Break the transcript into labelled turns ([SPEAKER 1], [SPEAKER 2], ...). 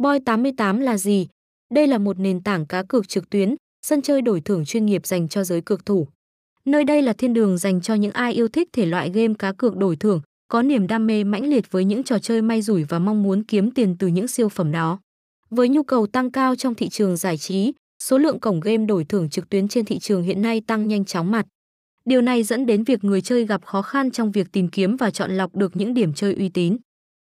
[SPEAKER 1] Boy88 là gì? Đây là một nền tảng cá cược trực tuyến, sân chơi đổi thưởng chuyên nghiệp dành cho giới cược thủ. Nơi đây là thiên đường dành cho những ai yêu thích thể loại game cá cược đổi thưởng, có niềm đam mê mãnh liệt với những trò chơi may rủi và mong muốn kiếm tiền từ những siêu phẩm đó. Với nhu cầu tăng cao trong thị trường giải trí, số lượng cổng game đổi thưởng trực tuyến trên thị trường hiện nay tăng nhanh chóng mặt. Điều này dẫn đến việc người chơi gặp khó khăn trong việc tìm kiếm và chọn lọc được những điểm chơi uy tín.